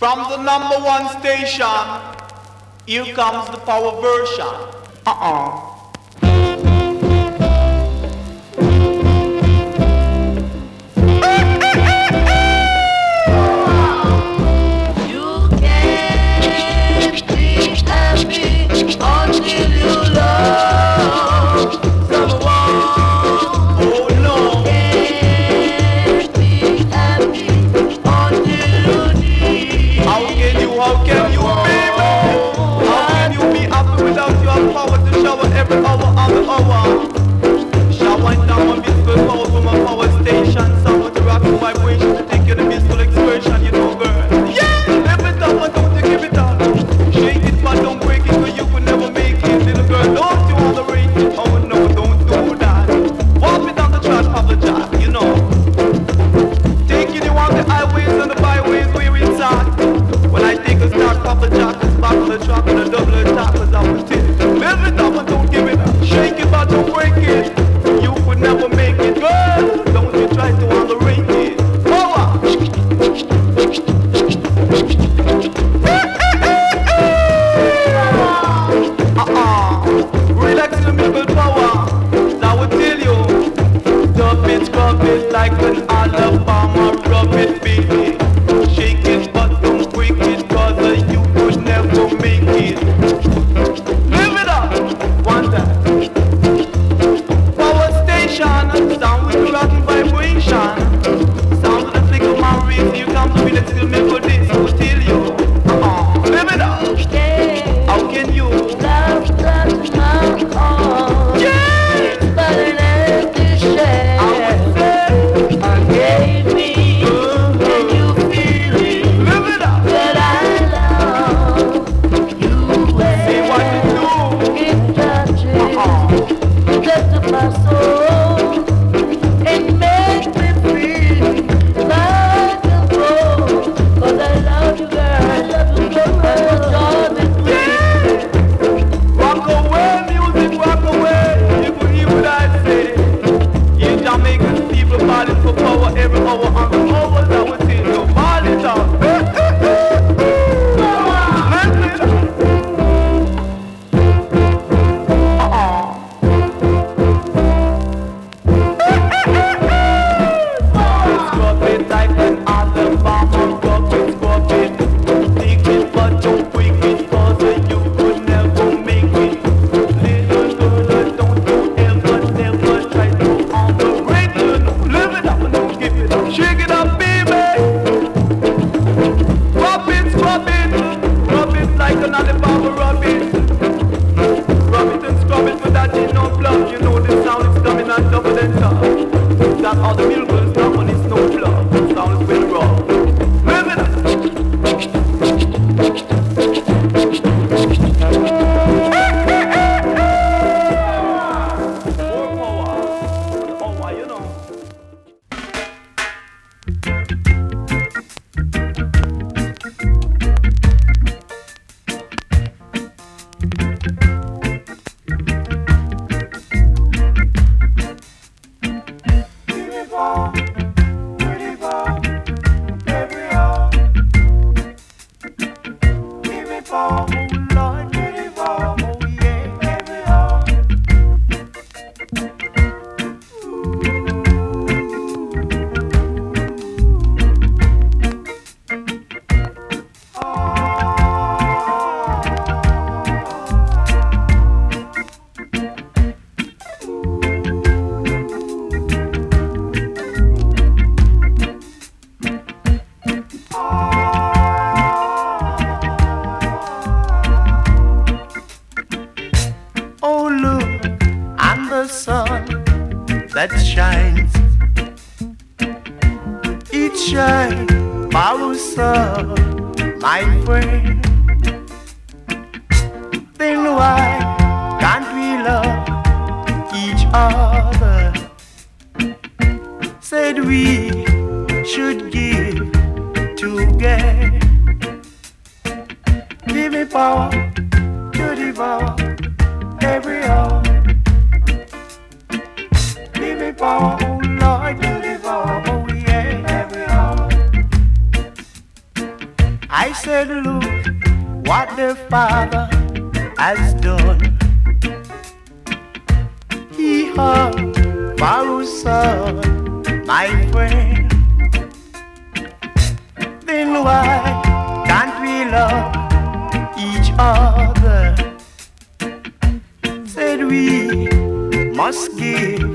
From the number one station, here comes the power version. Uh-uh. Son, my friend. Then why can't we love each other? Said we must give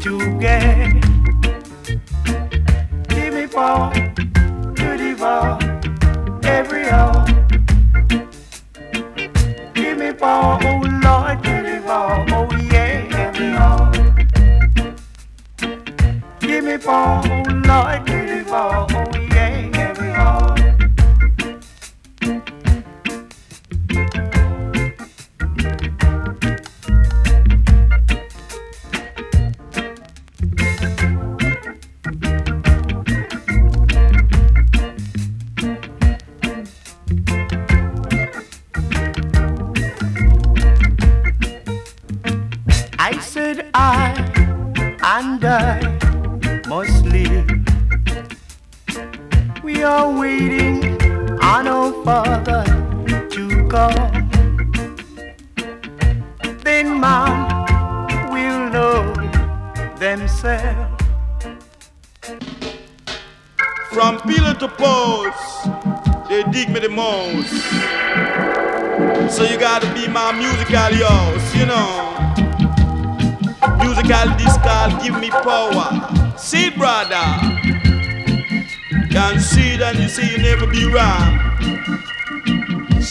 together.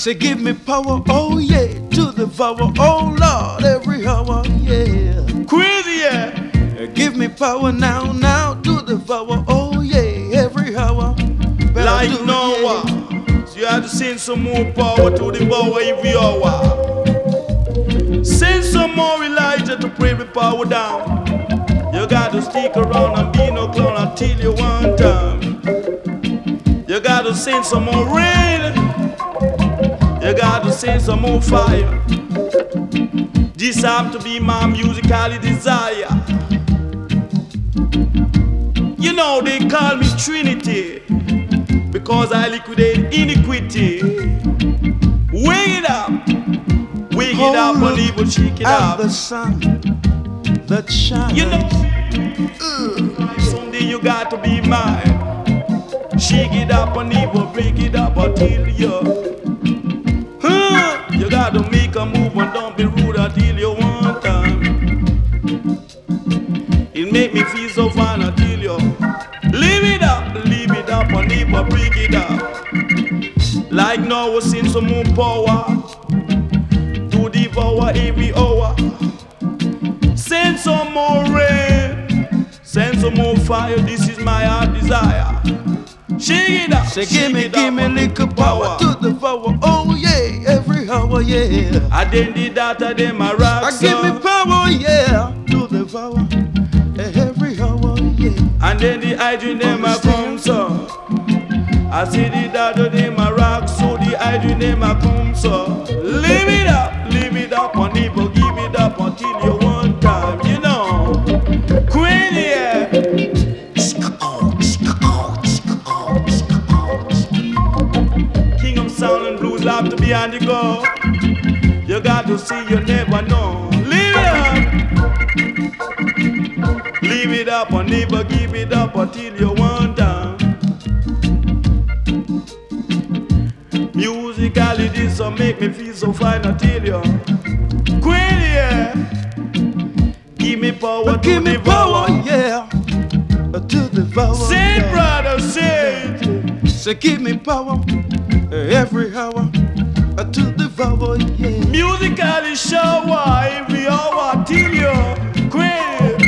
Say, give me fire. This have to be my musical desire. You know they call me Trinity because I liquidate iniquity. Wake it up, wake it up, believe evil shake it up. the sun that shines. You know, uh, someday you got to be mine. Shake it up and evil, break it up until you. It make me feel so fine until you leave it up, leave it up and even break it up. Like now we send some more power to devour every hour. Send some more rain, send some more fire. This is my heart desire. Shake it up, Say, shake give me, it give me little power to the power. Oh yeah, every hour, yeah. I did that, I did my rock I give me power, yeah, And then the hydrogen them a come so. I see the dada them a rock so the hydrogen them a come so. Leave it up, leave it up on people, give it up until you want time, you know. Queen yeah. King of sound and blues love to be on the go. You got to see, you never know. Leave it up or never give it up until you want down. Musically, this will make me feel so fine until you quit yeah. Give me power to Give me devour. power, yeah. To power. Say, yeah. brother, say. Say, give me power every hour. To the power, yeah. Musically, shower every hour till you quit.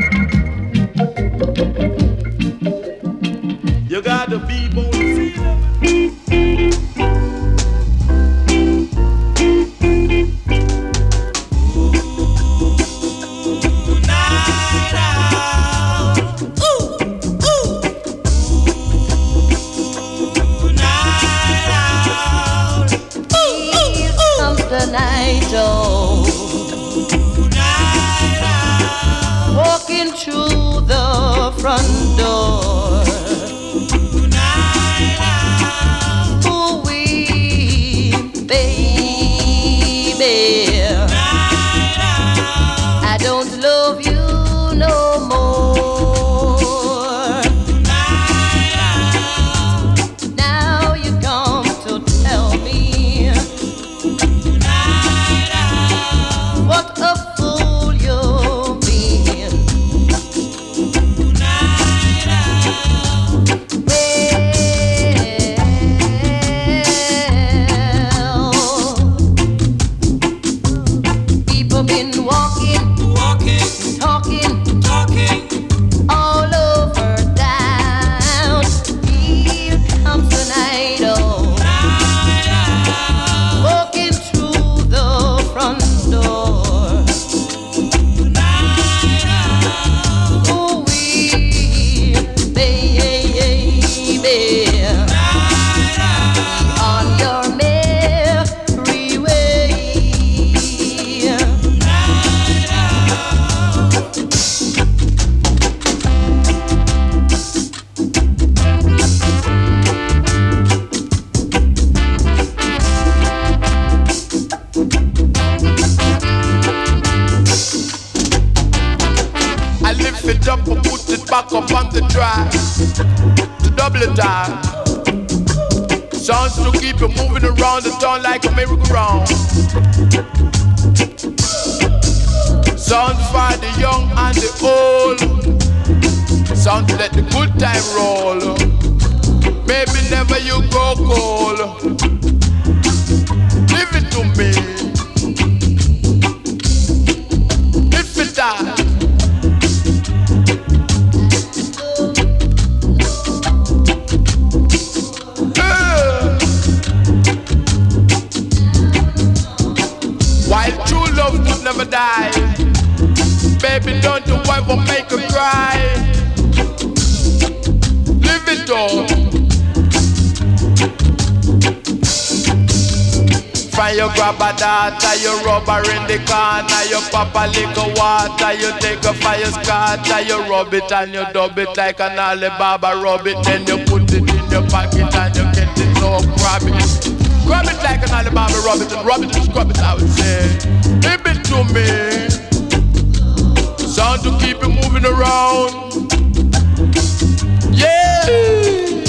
You rub it and you dub it like an Alibaba rub it, then you put it in your pocket and you get it so grab it. Grab it like an Alibaba rub it and rub it and scrub it, I would say. Give it to me. Sound to keep you moving around. Yeah.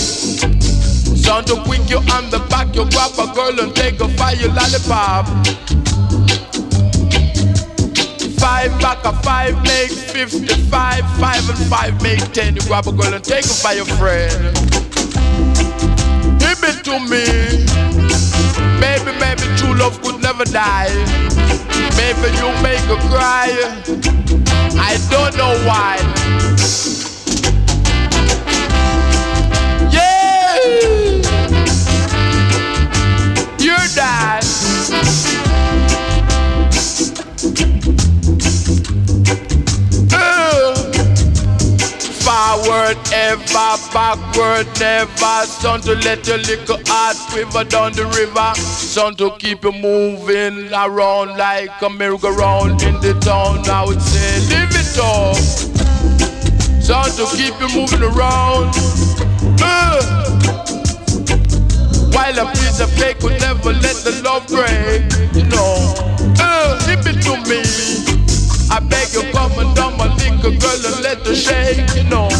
Sound to quick you on the back, you grab a girl and take a fire lollipop. Five back five make fifty-five, five and five make ten. You grab a girl and take a your friend. Give it to me. Baby, baby, true love could never die. Maybe you make her cry. I don't know why. Forward ever, backward never. Son to let your little heart quiver down the river. Son to keep you moving around like a merry-go-round in the town. Now it's say, live it up. Son to keep you moving around. Uh. While a piece of cake would never let the love break, you know. Uh, give it to me. I beg you, come and down my little girl and let her shake, you know.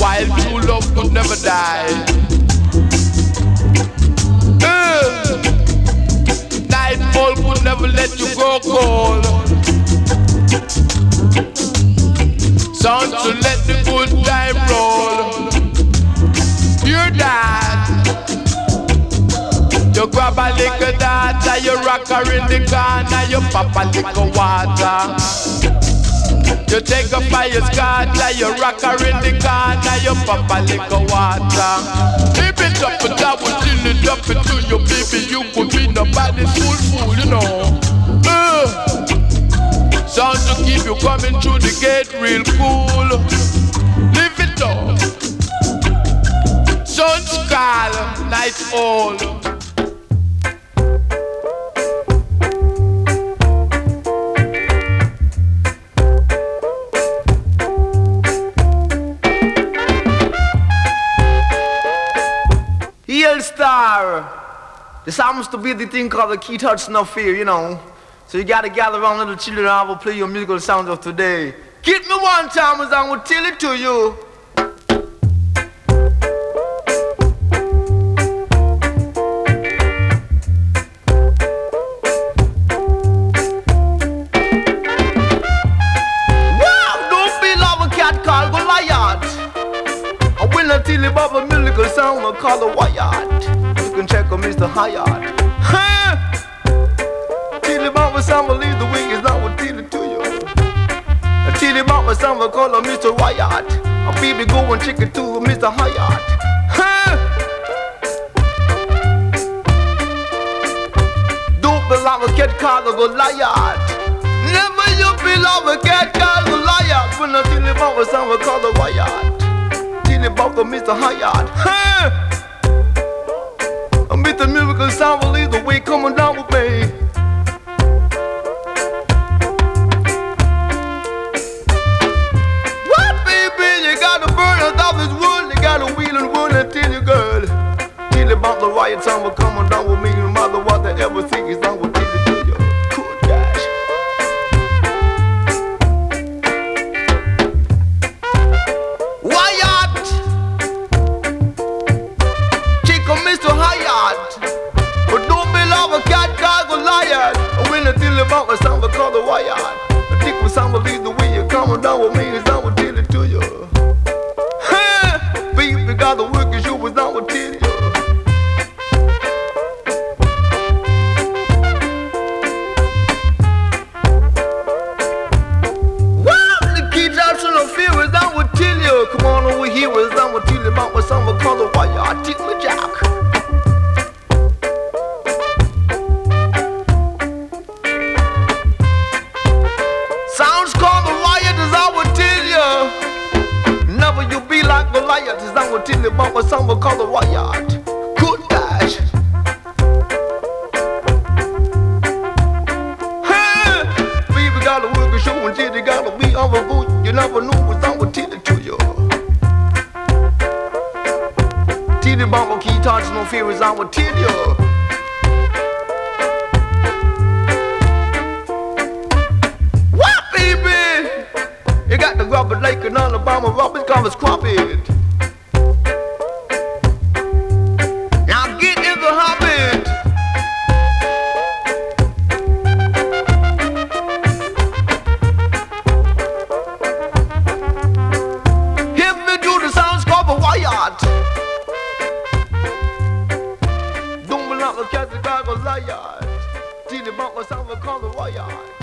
While true love could never die. Nightfall could never let you go cold. Sound to let the good time roll. You're that. You grab a little data, you rock her in the corner, you pop a little water. You take a fire scatter, you rock her in the corner, you pop a little water. Keep it up and down till it up into you, baby. You could be nobody's fool, fool, you know. Uh, sound to keep you coming through the gate real cool. Live it up. Sun's call, night all. Star. This happens to be the thing called the key touch no fear, you know. So you gotta gather around little children and I will play your musical sounds of today. Get me one time as I will tell it to you. I call the Wyatt. Can Mr. You about my sound, believe the wing is not what tell it to you. My sound, I call him Mr. Wyatt. A baby go and check it to Mr. Hyatt. Huh? Don't be love a cat called a Goliath. Never you be love a cat called Goliath. When I tell you about my sound, I call the Wyatt tell you about Mr. Hyatt. Huh? A Mr. Miracle sound will lead the way coming down with me. What, baby? You gotta burn out all this wood. You gotta wheel and wood and tell you, girl. Tell you about the riot sound will coming down with me. No matter what they ever think is down with way now. all the way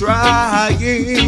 now.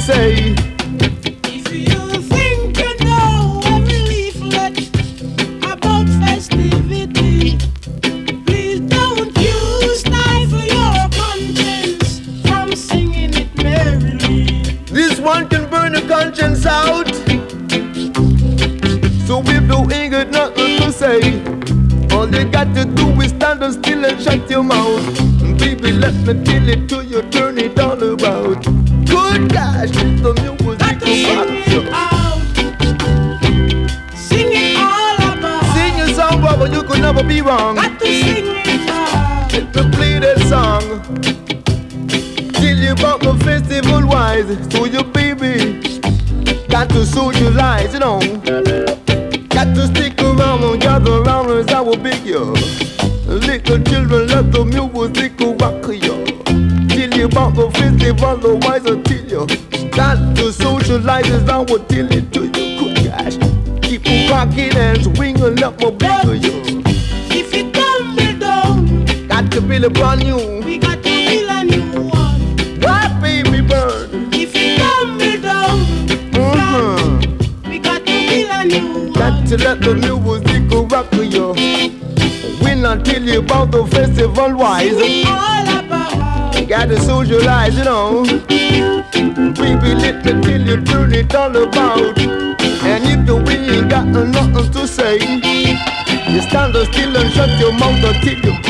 Say. Stand shut your mouth until you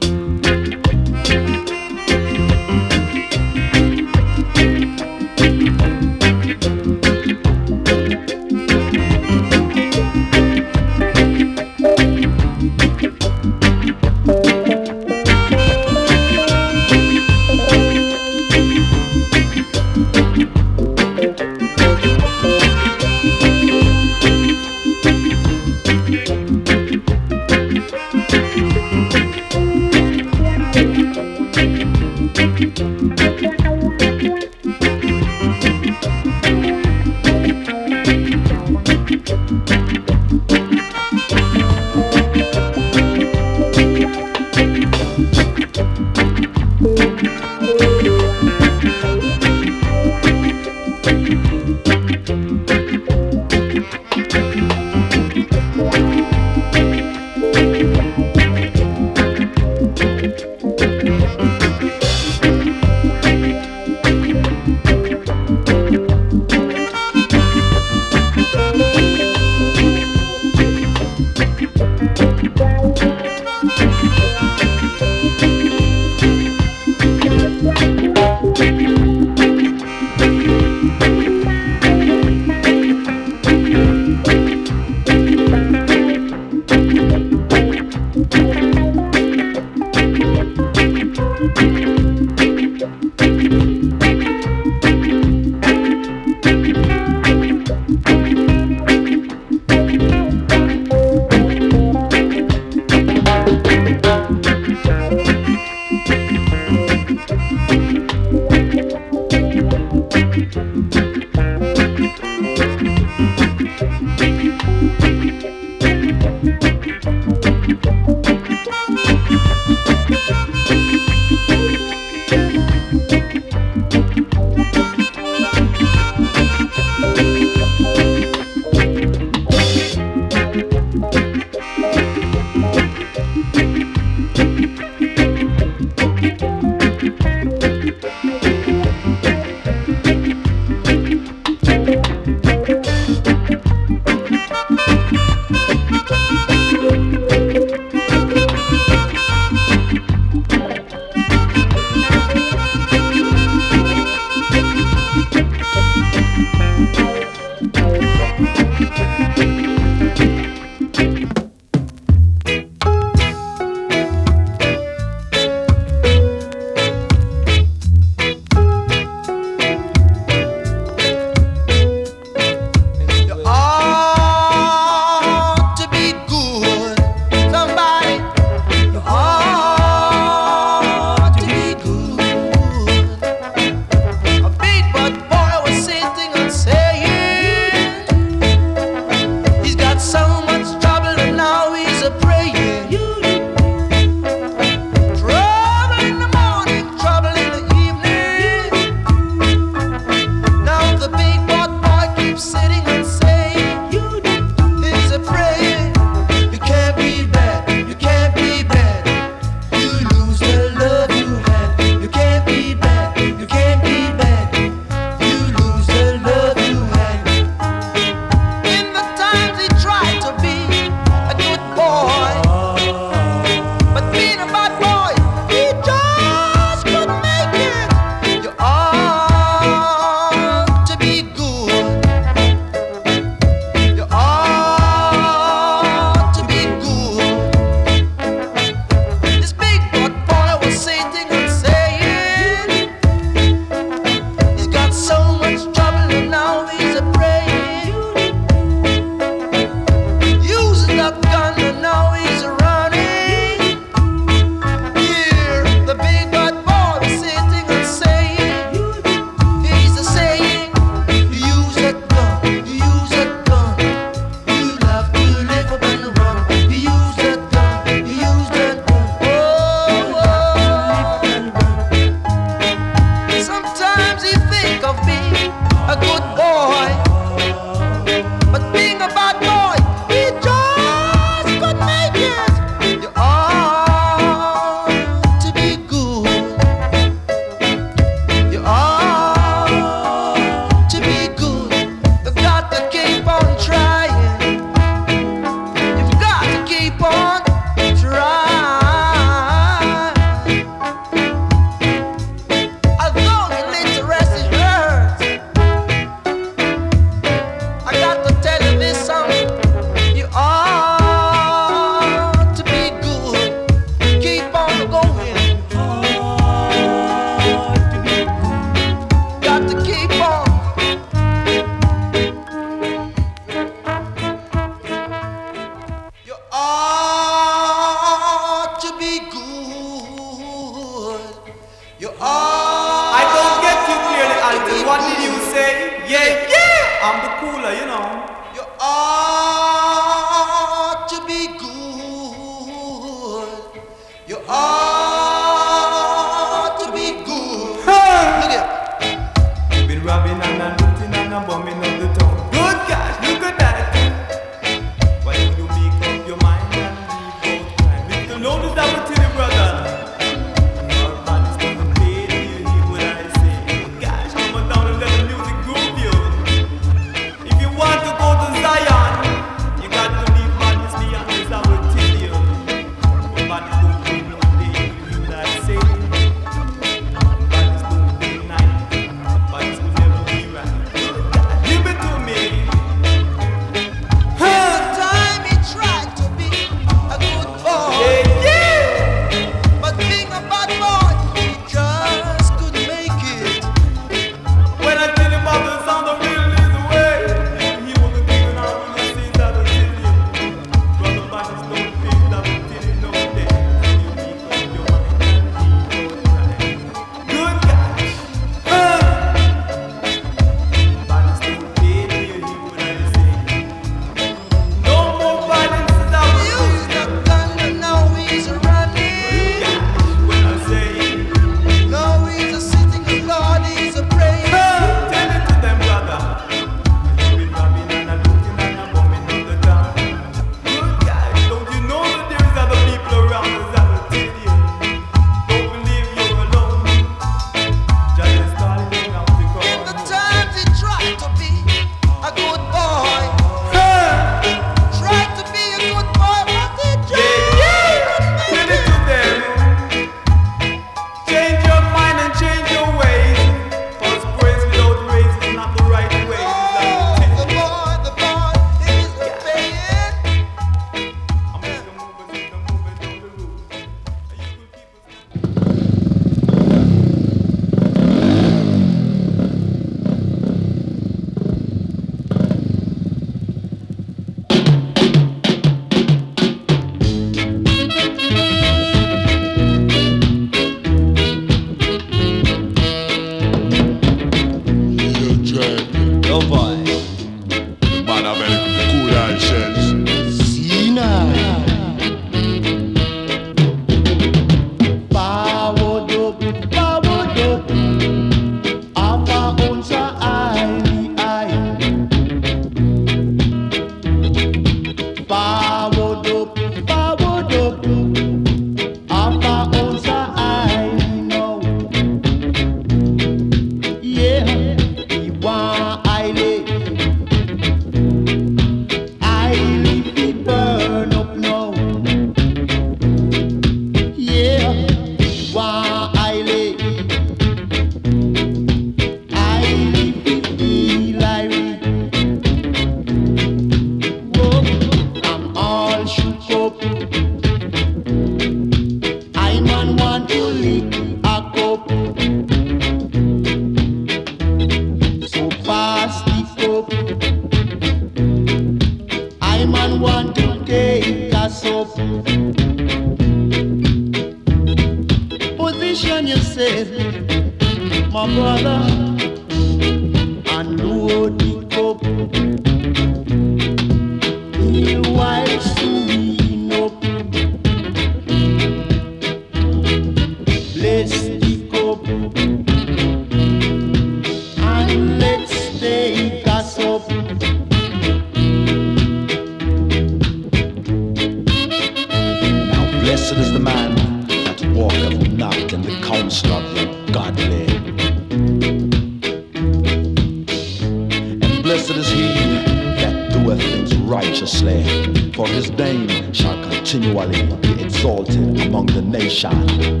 exalted among the nations.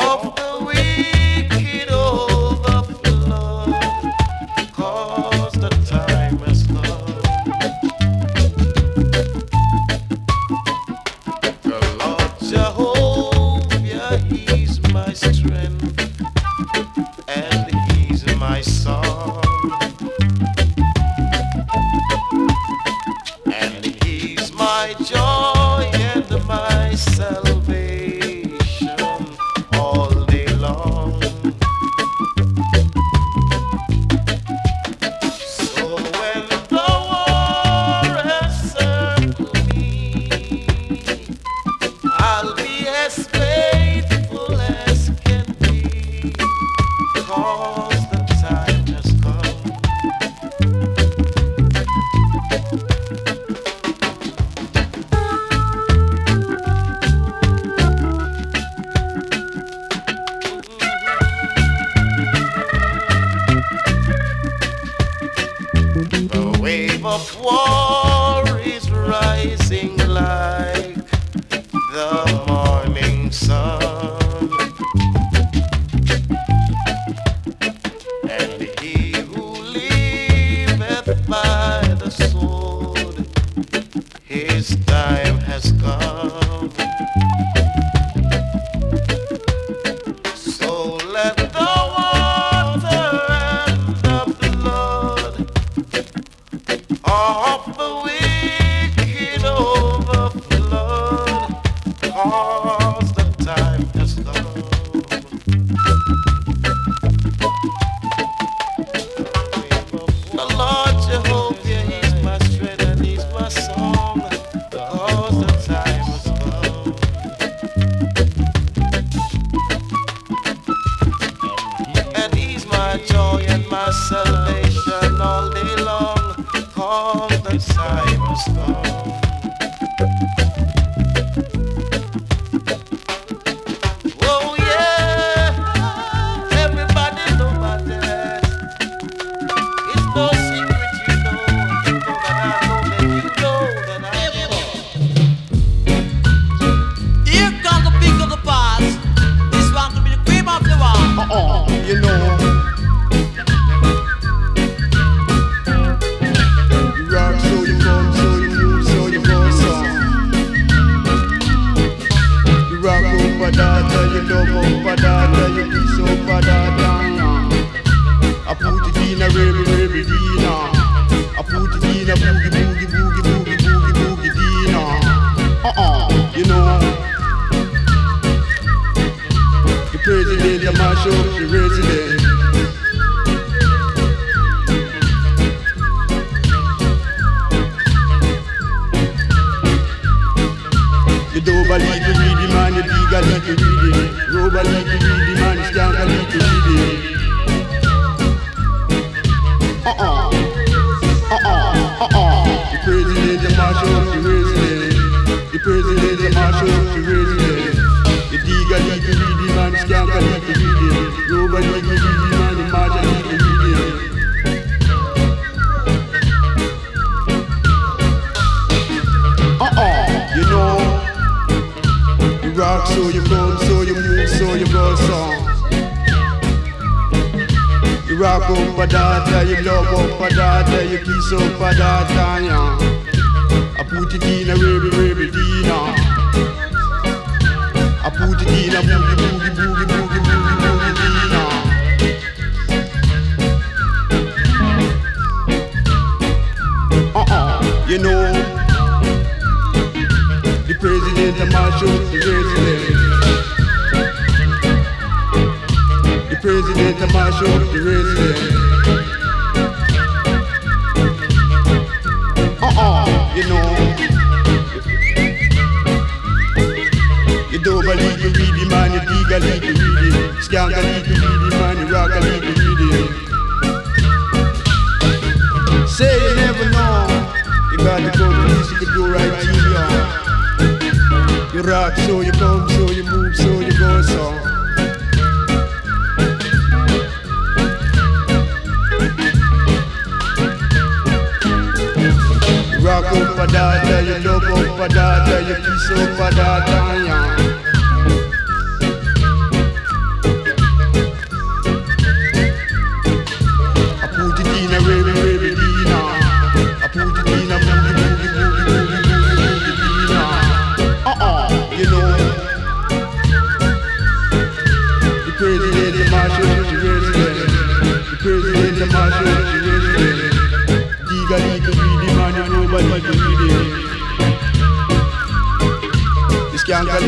up.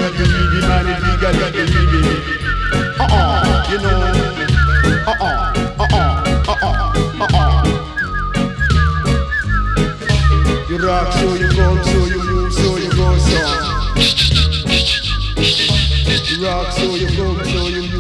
not believe in man, if you got believe in it. Uh-uh, you know. Uh-uh, uh-uh, uh-uh, uh-uh. You rock, so you go, so you move, so you go, so. You rock, so you go, so you move.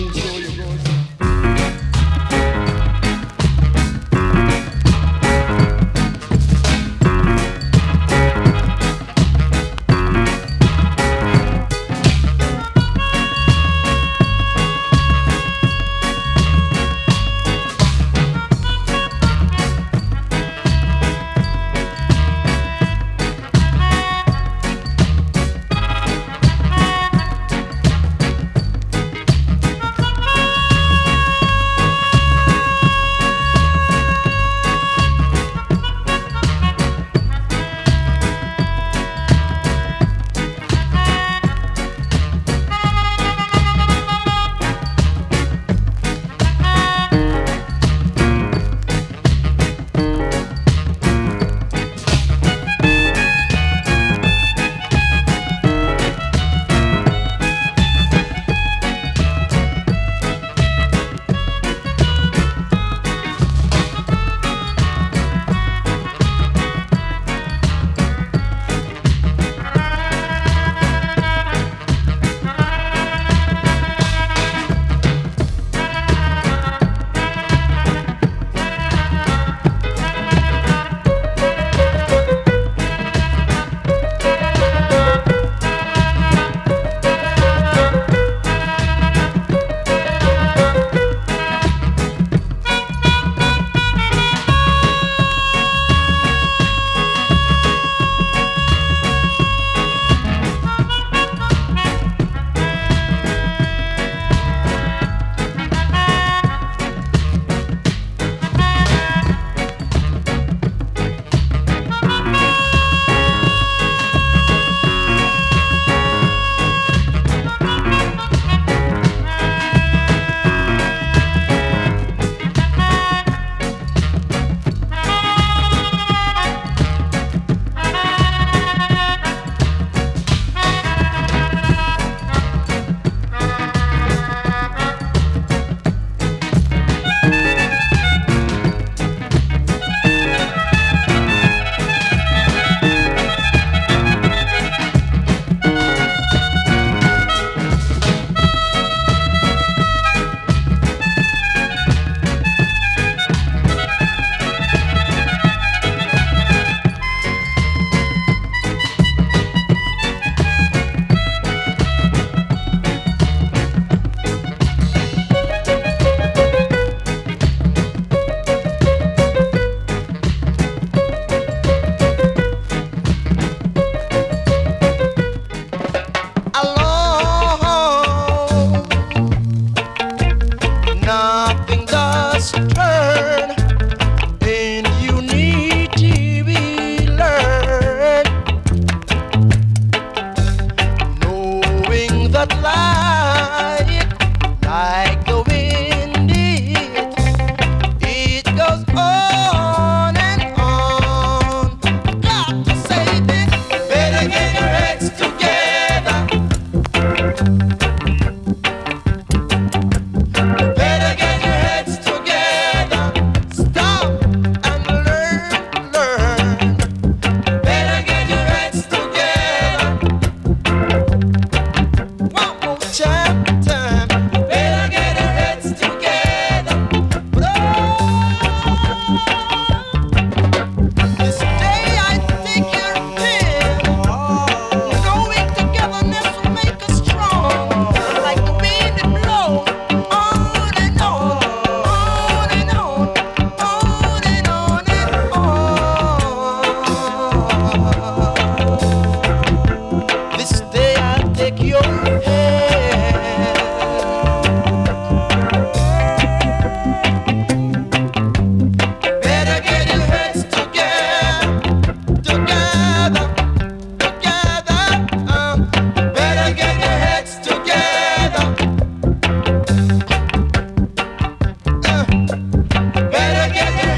yeah, yeah.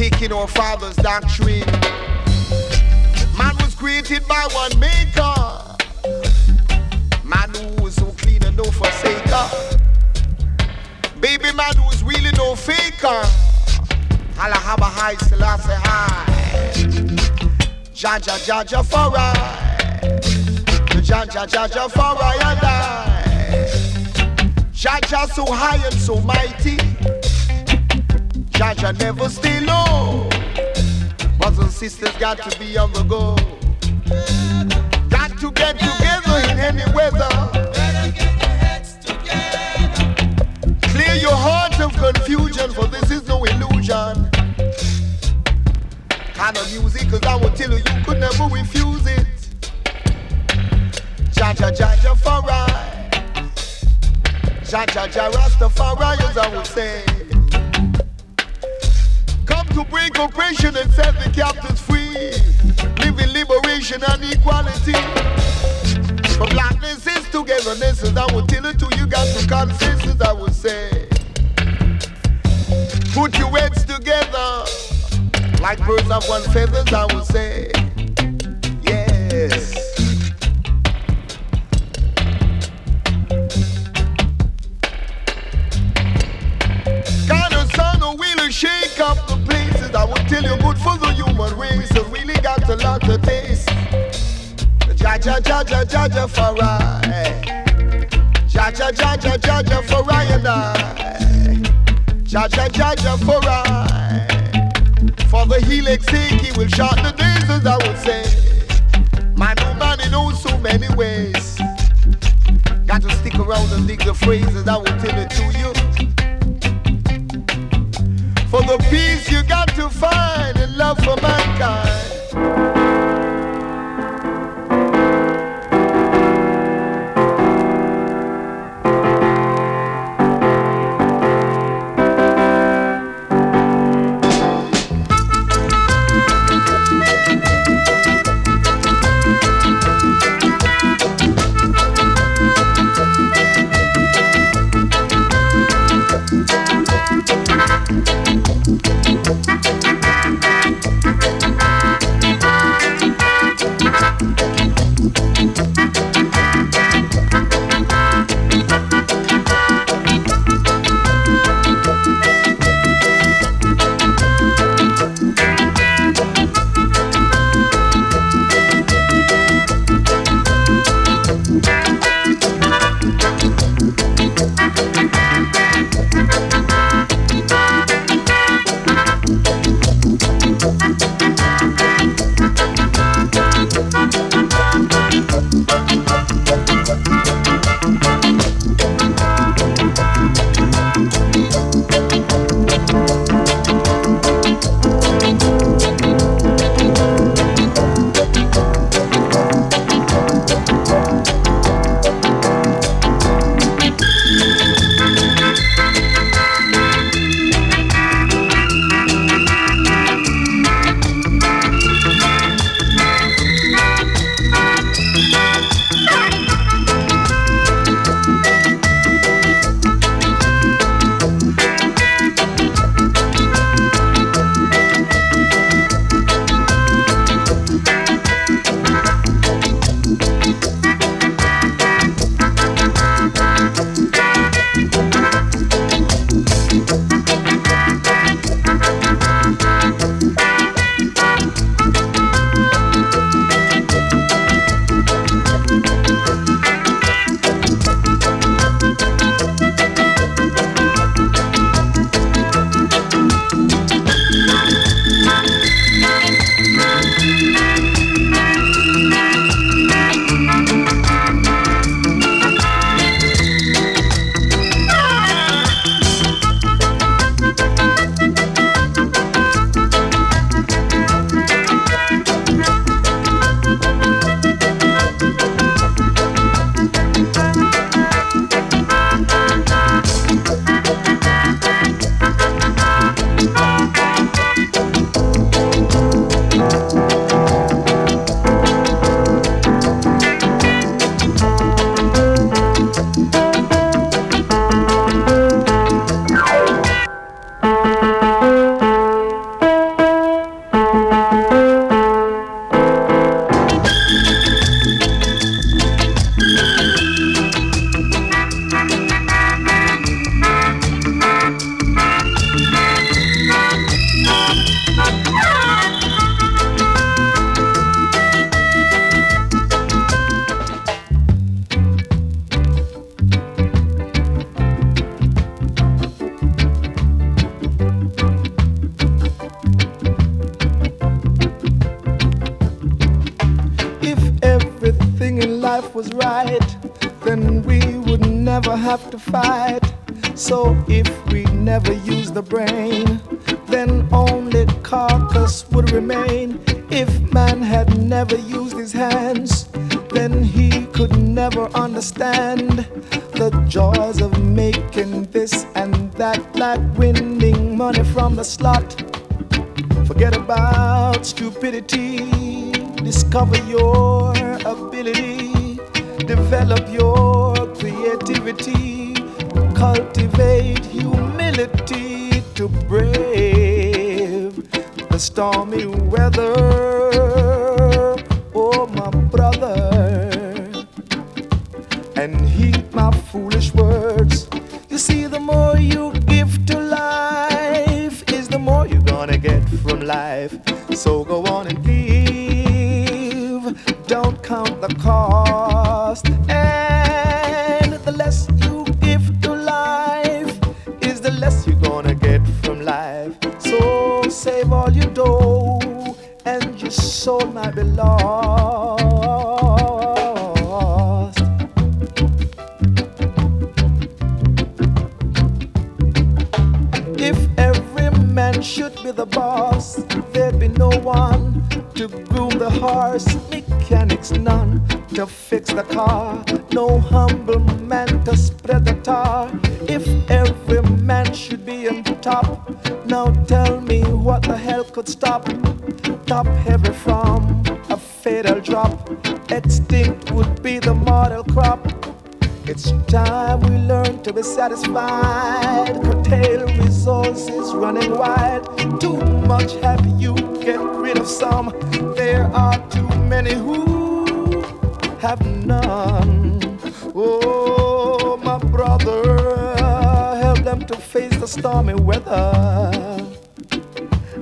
Taking our father's doctrine. Man was created by one maker. Man who was so clean and no forsaker. Baby man who's really no faker. Allah have a high Selassie high. Jah Jah Jaja for I. Jah Jah Jaja for I and I. Jah Jah so high and so mighty. Jah Jah never stay low. Brothers and sisters got to be on the go. Got to get together in any weather. Better get the heads together. Clear your heart of confusion, for this is no illusion. Kind of music, cause I will tell you, you could never refuse it. Ja ja ja ja for right. Ja ja ja Rastafari, as I would say. To break oppression and set the captives free. Living liberation and equality. For blackness is togetherness, as I will tell it to you, got to consist, as I would say. Put your heads together, like birds of one feather, I would say. Places. I will you, good for the human race. It really got a lot to taste. Ja ja ja ja ja ja for I. Ja ja ja ja ja ja for I and I. Ja ja ja ja for I. For the helix sake, he will shorten the days, as I would say. Man, oh man, he knows so many ways. Got to stick around and dig the phrases, I will tell it to you. The peace you got to find in love for mankind. cover your stormy weather.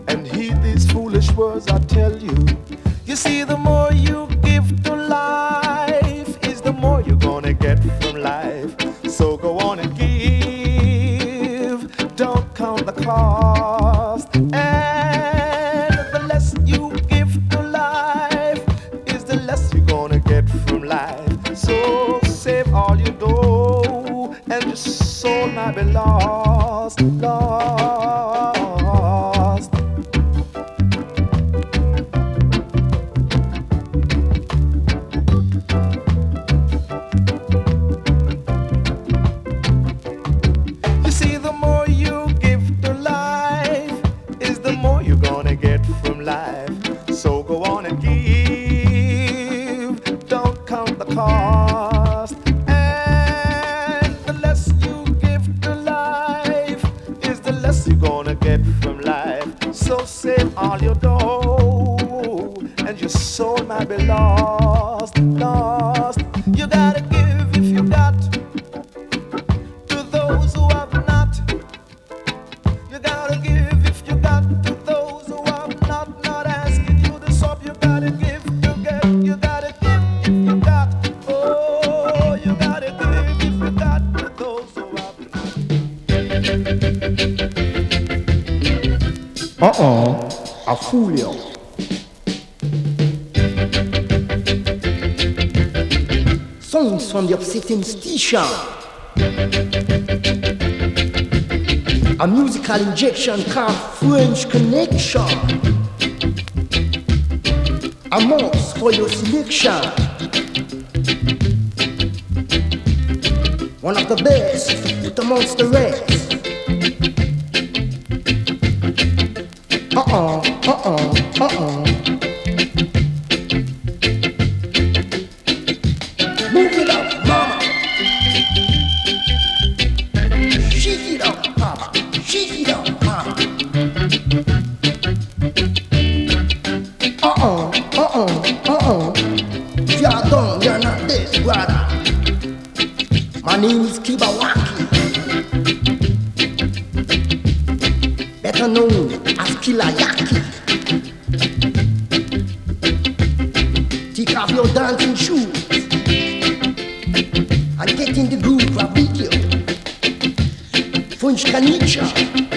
And heed these foolish words I tell you. You see, the more you give to life, is the more you're gonna get from life. So go on and give. Don't count the cost. And the less you give to life, is the less you're gonna get from life. So save all you do, and your soul might be lost. T-shirt. A musical injection called French Connection. A mouse for your selection. One of the best, amongst the rest. off your dancing shoes and get in the groove of video. French Connection.